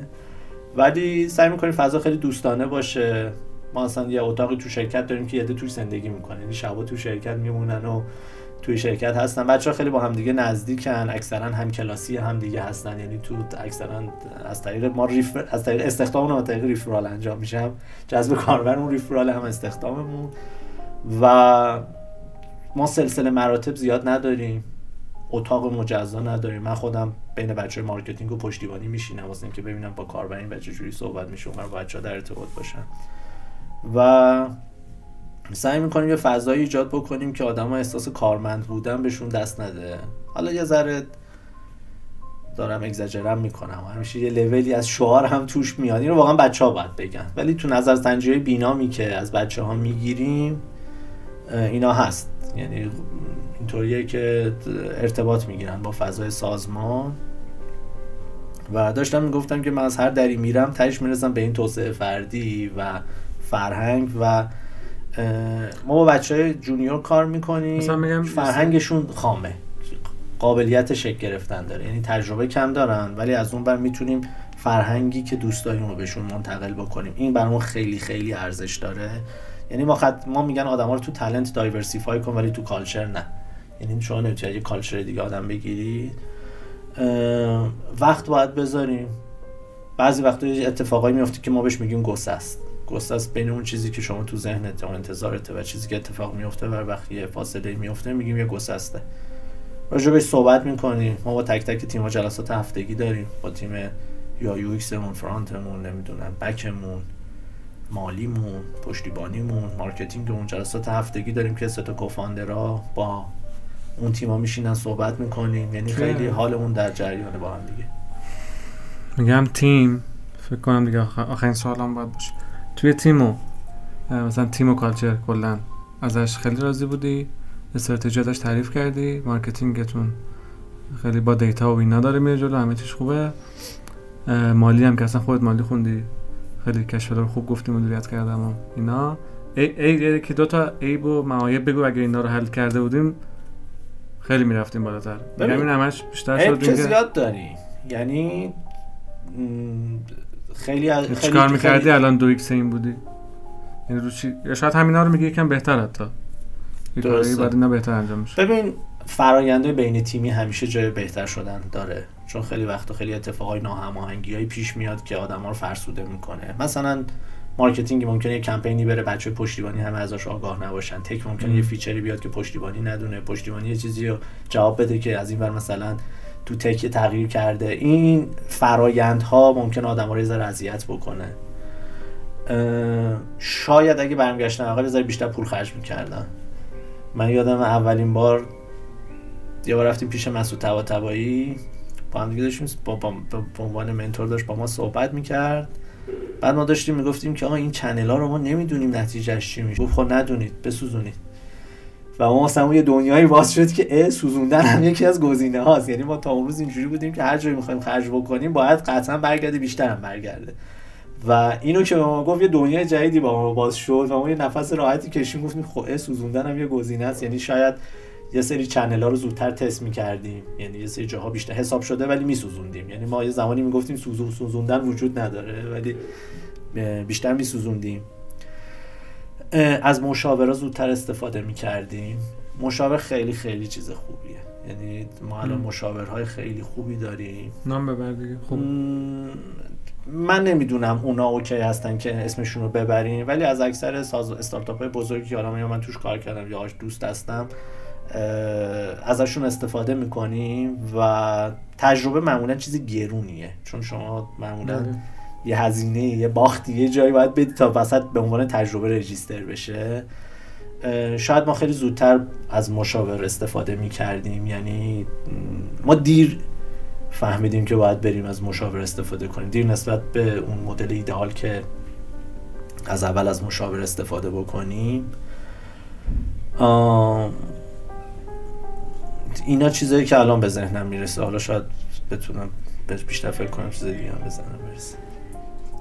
ولی سعی می‌کنیم فضا خیلی دوستانه باشه. ما اصلا یه اتاقی تو شرکت داریم که یه توش زندگی می‌کنه یعنی شبا تو شرکت میمونن و توی شرکت هستن. بچه ها خیلی با همدیگه نزدیکن. اکثرا هم کلاسی هم دیگه هستن. یعنی تو اکثرا از طریق ما refer... از طریق استخدام و طریق referral انجام میشه. جذب کاربر اون referral هم استخداممون. و ما سلسله مراتب زیاد نداریم. اتاق مجزا نداریم. من خودم بین بچه marketing و پشتیبانی میشینم. واسه اینکه ببینم با کاربرا به چه جوری صحبت میشه. و بچه ها در ارتباط باشن. و سعی می‌کنیم یه فضایی ایجاد بکنیم که آدم ها احساس کارمند بودن بهشون دست نده. حالا یه ذره دارم اگزاجرم می‌کنم. همیشه یه لولی از شعار هم توش میاد. این رو واقعا بچه ها باید بگن. ولی تو نظر سنجی بینامی که از بچه ها می‌گیریم اینا هست. یعنی اینطوریه که ارتباط می‌گیرن با فضای سازمان. و داشتم می‌گفتم که من از هر دری میرم تهش می‌رسم به این توسعه فردی و فرهنگ و ما با بچه های junior کار می‌کنیم. فرهنگشون خامه. قابلیت شکل گرفتن داره. یعنی تجربه کم دارن ولی از اون ور می‌تونیم فرهنگی که دوست داریم رو بهشون منتقل بکنیم. این برامون خیلی خیلی ارزش داره. یعنی ما خد... ما میگن آدما رو تو talent diversify کن ولی تو culture نه. یعنی شما نمی‌تونید یه culture دیگه آدم بگیرید وقت باید بذاریم. بعضی وقتا اتفاقایی میفته که ما بهش میگیم گسست. گسست است بین اون چیزی که شما تو ذهنت و انتظارته و چیزی که اتفاق میفته و وقتی یه فاصله میفته میگیم یه گسسته راجع بهش صحبت می‌کنیم. ما با تک تک تیم جلسات هفتگی داریم. با تیم یا UX مون front مون نمی‌دونم back مون مالیمون پشتیبانیمون marketing مون جلسات هفتگی داریم که سه تا co-founder ا با اون تیما میشینن صحبت می‌کنیم. یعنی خیلی. حالمون در جریانه با هم دیگه. میگم تیم فکر کنم دیگه آخرین سوالم باید باشه. توی تیمو. مثلا تیم و culture کلا ازش خیلی راضی بودی استراتژی ازش تعریف کردی marketing تون خیلی با data و اینا داره میره جلو همه چیز خوبه. مالی هم که اصلا خودت مالی خوندی. خیلی cash flow خوب گفتی مدیریت کردم و اینا. ای, ای, که دو تا عیب و معایب بگو اگه اینا رو حل کرده بودیم خیلی می‌رفتیم بالاتر. میگم این همش بیشتر شد زیاد داری. یعنی خیلی خیلی چیکار می‌کردی؟ الان دو X این بودی. یعنی رو چی شاید همینا رو میگی یکم بهتر حتی. درسته. بعد اینا بهتر انجام میشه. ببین فراینده بین تیمی همیشه جای بهتر شدن داره. چون خیلی وقت و خیلی اتفاقای ناهماهنگی پیش میاد که آدم ها رو فرسوده می‌کنه. مثلا marketing ممکنه یه کمپینی بره بچه پشتیبانی همه ازش آگاه نباشن. tech ممکنه یه feature ی بیاد که پشتیبانی ندونه. پشتیبانی یه چیزی رو جواب بده که از این بر مثلا تو تک تغییر کرده. این فرایندها ممکن آدم رو یه اذیت بکنه. شاید اگه برمیگشتن آقا بیشتر پول خرج می‌کردن. من یادم اولین بار یه بار رفتیم پیش مسعود طباطبایی با هم دیگه داشتیم با, با, با, عنوان منتور داشت با ما صحبت می‌کرد. بعد ما داشتیم می‌گفتیم که آقا این چنل ها رو ما نمی‌دونیم نتیجهش چی میشه. خب ندونید بسوزونید. و ما مثلا یه دنیایی باز شد که اه سوزوندن هم یکی از گزینه هاست. یعنی ما تا اون روز اینجوری بودیم که هر جایی می‌خوایم خرج بکنیم باید قطعا برگرده بیشتر هم برگرده. و اینو که ما گفت یه دنیای جدیدی با ما باز شد و ما یه نفس راحتی کشیم گفتیم خب سوزوندن هم یه گزینه است یعنی شاید یه سری چنل ها رو زودتر تست می‌کردیم. یعنی یه سری جاها بیشتر حساب شده ولی میسوزوندیم. یعنی ما یه زمانی می‌گفتیم سوزون سوزوندن وجود نداره ولی بیشتر میسوزوندیم. از مشاوره زودتر استفاده می‌کردیم. مشاور خیلی خیلی چیز خوبیه. یعنی ما الان مشاورهای خیلی خوبی داریم. نام ببر دیگه. خوب. من نمی‌دونم اونا اوکی هستن که اسمشون رو ببریم ولی از اکثر ساز استارتاپ های بزرگی که حالا من توش کار کردم یا دوست هستم ازشون استفاده می‌کنیم و تجربه معمولا چیز گرونیه. چون شما معمولا بله. یه هزینه یه باختی یه جایی باید بدید تا وسط به عنوان تجربه رجیستر بشه. شاید ما خیلی زودتر از مشاور استفاده می‌کردیم. یعنی ما دیر فهمیدیم که باید بریم از مشاور استفاده کنیم. دیر نسبت به اون مدل ایدئال که از اول از مشاور استفاده بکنیم. اینا چیزایی که الان به ذهنم می‌رسه. حالا شاید بتونم بیشتر فکر کنم چیز دیگه هم بزنم برسه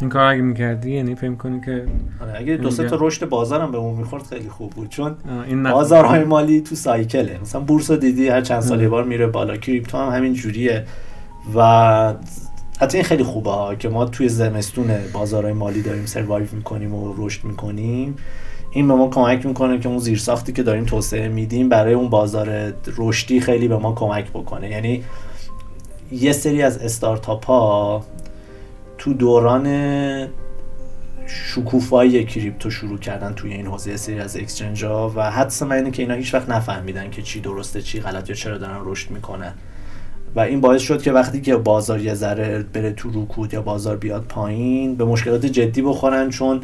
این کار اگه می‌کردی یعنی فکر کنی که آره اگه دو سه تا رشد بازارم به اون می‌خورد خیلی خوب بود چون این بازارهای مالی تو سایکله. مثلا بورس دیدی هر چند سال یه بار میره بالا. کریپتو هم همین جوریه. و حتی این خیلی خوبه ها که ما توی زمستون بازارهای مالی داریم سروایو می‌کنیم و رشد می‌کنیم. این به ما کمک می‌کنه که اون زیرساختی که داریم توسعه میدیم برای اون بازار رشدی خیلی به ما کمک بکنه. یعنی یه سری از استارتاپ ها تو دوران شکوفایی کریپتو شروع کردن توی این حوزه سری از اکسچنج ها و حدس من اینه که اینا هیچ وقت نفهمیدن که چی درسته چی غلط یا چرا دارن رشد می‌کنن. و این باعث شد که وقتی که بازار یه ذره بره تو رکود یا بازار بیاد پایین به مشکلات جدی بخورن چون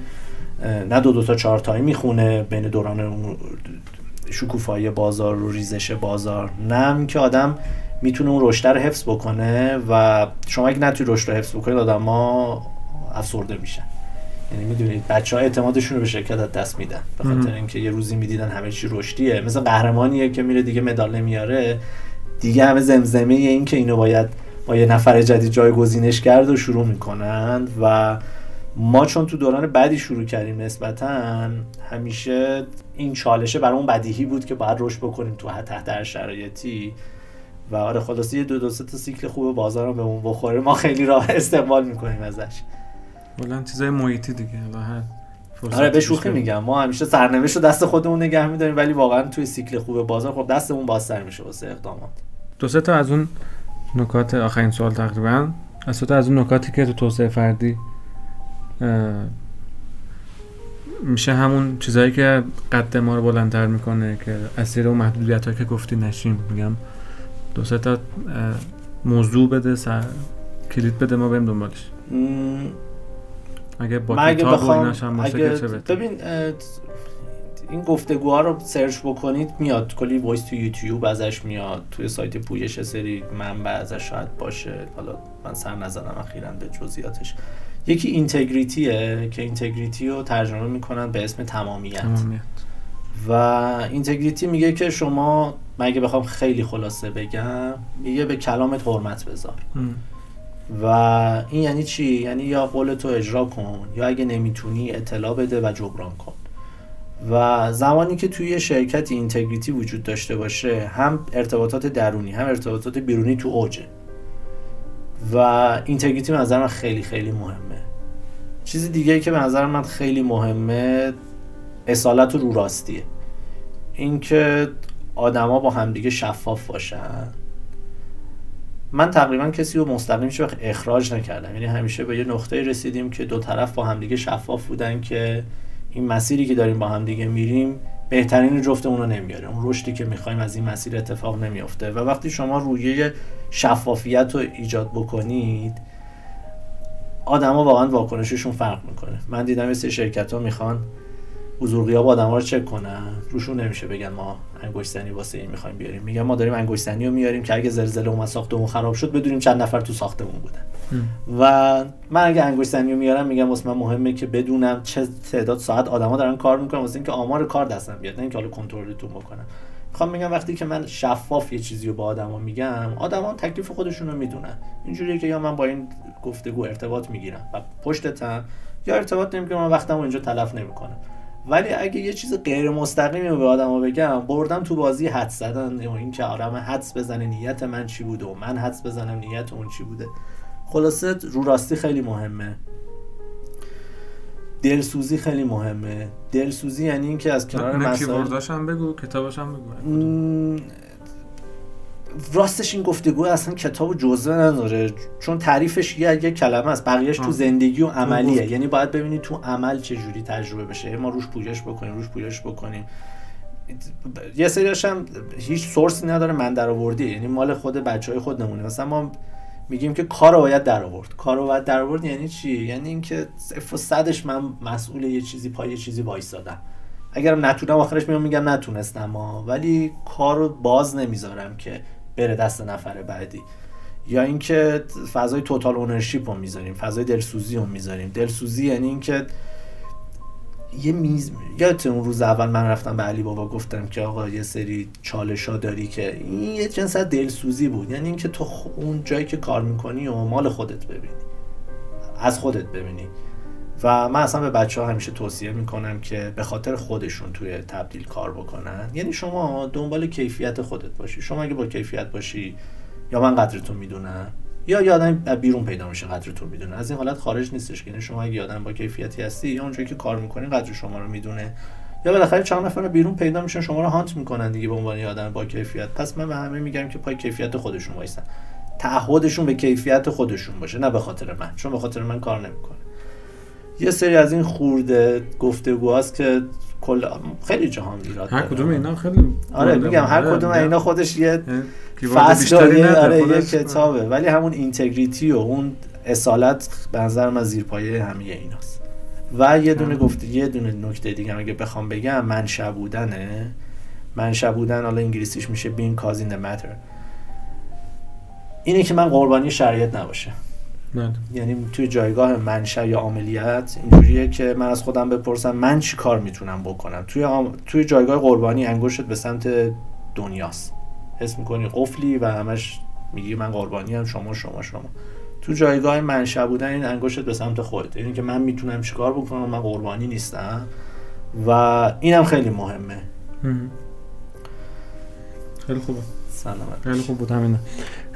نه دو دو تا چهار تایی می‌خونه بین دوران شکوفایی بازار و ریزش بازار. نه که آدم می‌تونه اون رشد رو حفظ بکنه و شما اگه نتوی رشد رو حفظ بکنید آدم ها افسرده میشن. یعنی می‌دونید بچه ها اعتمادشون رو به شرکت از دست میدن. به خاطر اینکه یه روزی می‌دیدن همه چی رشدیه. مثل قهرمانیه که میره دیگه مدال نمیاره. دیگه همه زمزمه این که اینو باید با یه نفر جدید جایگزینش کرد و شروع می‌کنند و ما چون تو دوران بعدی شروع کردیم نسبتا همیشه این چالشه برای اون بدیهی بود که باید رشد بکنیم تو تحت هر شرایطی. و آره خلاصه یه دو دو تا سیکل خوب بازار به اون بخوره. ما خیلی راه استقبال می‌کنیم ازش. بلند چیزای محیطی دیگه آره به شوخی میگم. ما همیشه سرنوشت رو دست خودمون نگه میداریم ولی واقعا توی سیکل خوب بازار خب دستمون بازتر میشه واسه اقدامات. دو سه تا از اون نکات آخرین سوال تقریبا. از تا از اون نکاتی که تو توسعه فردی میشه همون چیزهایی که قد ما رو بلندتر می‌کنه که اسیر اون محدودیت که گفتی نشیم. میگم دو سه تا موضوع بده سر کلید بده ما بریم دنبالش. اگه با کتاب بخوام... هم اگه... ببین این گفتگوها رو search بکنید میاد. کلی voice تو یوتیوب ازش میاد. توی سایت پویش سری منبع ازش شاید باشه. حالا من سر نزدم اخیرا به جزئیاتش. یکی integrity ه که integrity رو ترجمه می‌کنن به اسم تمامیت, تمامیت. و اینتگریتی میگه که شما مگه بخوام خیلی خلاصه بگم میگه به کلامت حرمت بذار. و این یعنی چی؟ یعنی یا قول تو اجرا کن یا اگه نمی‌تونی اطلاع بده و جبران کن. و زمانی که توی شرکت اینتگریتی وجود داشته باشه هم ارتباطات درونی هم ارتباطات بیرونی تو اوجه. و اینتگریتی به نظر من خیلی خیلی مهمه. چیز دیگه که به نظر من خیلی مهمه اصالت و رو راستیه. اینکه آدما با همدیگه شفاف باشن. من تقریبا کسی رو مستقیم وقت اخراج نکردم. یعنی همیشه به یه نقطه رسیدیم که دو طرف با همدیگه شفاف بودن که این مسیری که داریم با همدیگه میریم بهترین جفتمون رو نمیاره. اون رشدی که می‌خوایم از این مسیر اتفاق نمیافته. و وقتی شما رویه شفافیت رو ایجاد بکنید آدما واقعا واکنششون فرق می‌کنه. من دیدم یه شرکت ها می‌خوان حضور غیاب آدم ها رو چک کنن؟ روشون نمیشه بگن ما انگشتنی واسه این می‌خوایم بیاریم. میگن ما داریم انگشتنی رو میاریم که اگه زلزله اومد ساختمون خراب شد بدونیم چند نفر تو ساختمون بودن. و من اگه انگشتنی رو میارم میگم واسه من مهمه که بدونم چه تعداد ساعت آدما دارن کار می‌کنن واسه اینکه آمار کار دستم بیاد نه اینکه حالا کنترلتون بکنم می‌خوام میگم وقتی که من شفاف یه چیزی رو با آدما میگم آدما تکلیف خودشون رو می‌دونن. اینجوریه که یا من با این گفتگو ارتباط می‌گیرم و پشتتم یا ارتباط نمی‌گیرم من وقتمو اینجا تلف نمی‌کنم. ولی اگه یه چیز غیر مستقیمی رو به آدما بگم بردم تو بازی حد زدن یا اینکه آدم حدس بزنه نیت من چی بوده و من حدس بزنم نیت اون چی بوده. خلاصه رو راستی خیلی مهمه. دلسوزی خیلی مهمه. دلسوزی یعنی اینکه از کنار مسائل هم بگو کتابش هم بگو. راستش این گفتگو اصلا کتاب جزوه نداره. چون تعریفش یه, یه کلمه است. بقیهش تو زندگی و عملیه. یعنی باید ببینید تو عمل چه جوری تجربه بشه. ما روش پویش بکنیم روش پویش بکنیم. یه سریاش هم هیچ سورسی نداره من در آوردی یعنی مال خود بچه های خود نمونه. مثلا ما میگیم که کار رو باید در آورد کار رو باید در آورد یعنی چی؟ یعنی اینکه صفر و صدش من مسئول یه چیزی پای یه چیزی وایسادم. اگرم نتونم آخرش میام میگم نتونستم. ولی کار رو باز نمی‌ذارم که بره دست نفر بعدی. یا اینکه فضای توتال اونرشیپ رو می‌ذاریم فضای دلسوزی رو می‌ذاریم. دلسوزی یعنی اینکه یه میز یادت اون روز اول من رفتم به علی بابا گفتم که آقا یه سری چالش ها داری که این یه جنس دلسوزی بود. یعنی اینکه تو اون جایی که کار می‌کنی و مال خودت ببینی. از خودت ببینی. و من اصلا به بچه ها همیشه توصیه می‌کنم که به خاطر خودشون توی تبدیل کار بکنن. یعنی شما دنبال کیفیت خودت باشی. شما اگه با کیفیت باشی یا من قدرتون می‌دونم یا یه آدم بیرون پیدا میشه قدرتون می‌دونه. از این حالت خارج نیستش که یعنی شما اگه آدم با کیفیتی هستی یا اونجایی که کار می‌کنی قدر شما رو می‌دونه. یا بالاخره چند نفر بیرون پیدا میشن شما رو هانت می‌کنن دیگه به عنوان آدم با کیفیت. پس من به همه میگم که پای کیفیت خودشون وایسن. تعهدشون به کیفیت خودشون باشه نه به خاطر من. چون به خاطر من کار نمی‌کنه. یه سری از این خورده گفتگوهاست که کل خیلی جهان ایراد هر. کدوم اینا خیلی آره میگم هر بوده. کدوم. اینا خودش یه فصل. آره یه کتابه ولی همون اینتگریتی و اون اصالت به نظر من زیرپایه همه ایناست و یه دونه. گفته یه دونه نکته دیگه اگه بخوام بگم منشأ بودنه منشأ بودن حالا انگلیسیش میشه cause in the matter اینه که من قربانی شرایط نباشه بله. یعنی توی جایگاه منشأ یا عملیات اینجوریه که من از خودم بپرسم من چی کار می‌تونم بکنم؟ توی عام- توی جایگاه قربانی انگشتت به سمت دنیاست. حس می‌کنی قفلی و همش میگی من قربانی هم شما شما شما. تو جایگاه منشأ بودن این انگشتت به سمت خودت. یعنی که من می‌تونم چیکار بکنم؟ من قربانی نیستم. و اینم خیلی مهمه. مهم. خیلی خوبه. سلامت خیلی خوب بود همینا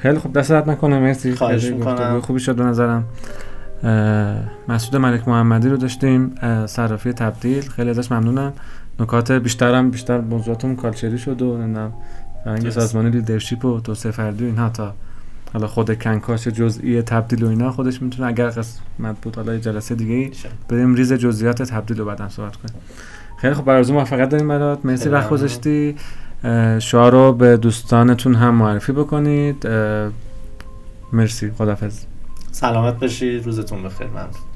خیلی خوب. دست درد نکنه. مرسی خواهش می‌کنم. خوبی شد به نظرم. مسعود ملک محمدی رو داشتیم. صرافی تبدیل. خیلی ازش ممنونم. نکات بیشترم بیشتر موضوعاتمون culture ی شد و نمی‌دونم فرهنگ درست. سازمانی leadership و توسعه فردی و اینها تا حالا خود کنکاش جزئی تبدیل و اینا خودش می‌تونه اگر قسمت بود حالا جلسه دیگه ای بریم ریز جزئیات تبدیل رو بعدم صحبت کنیم. خیلی خب آرزو موفقیت داریم برات. مرسی وقت. گذاشتی. شعاع رو به دوستانتون هم معرفی بکنید. مرسی. خدافظ سلامت باشید. روزتون بخیر. ممنون.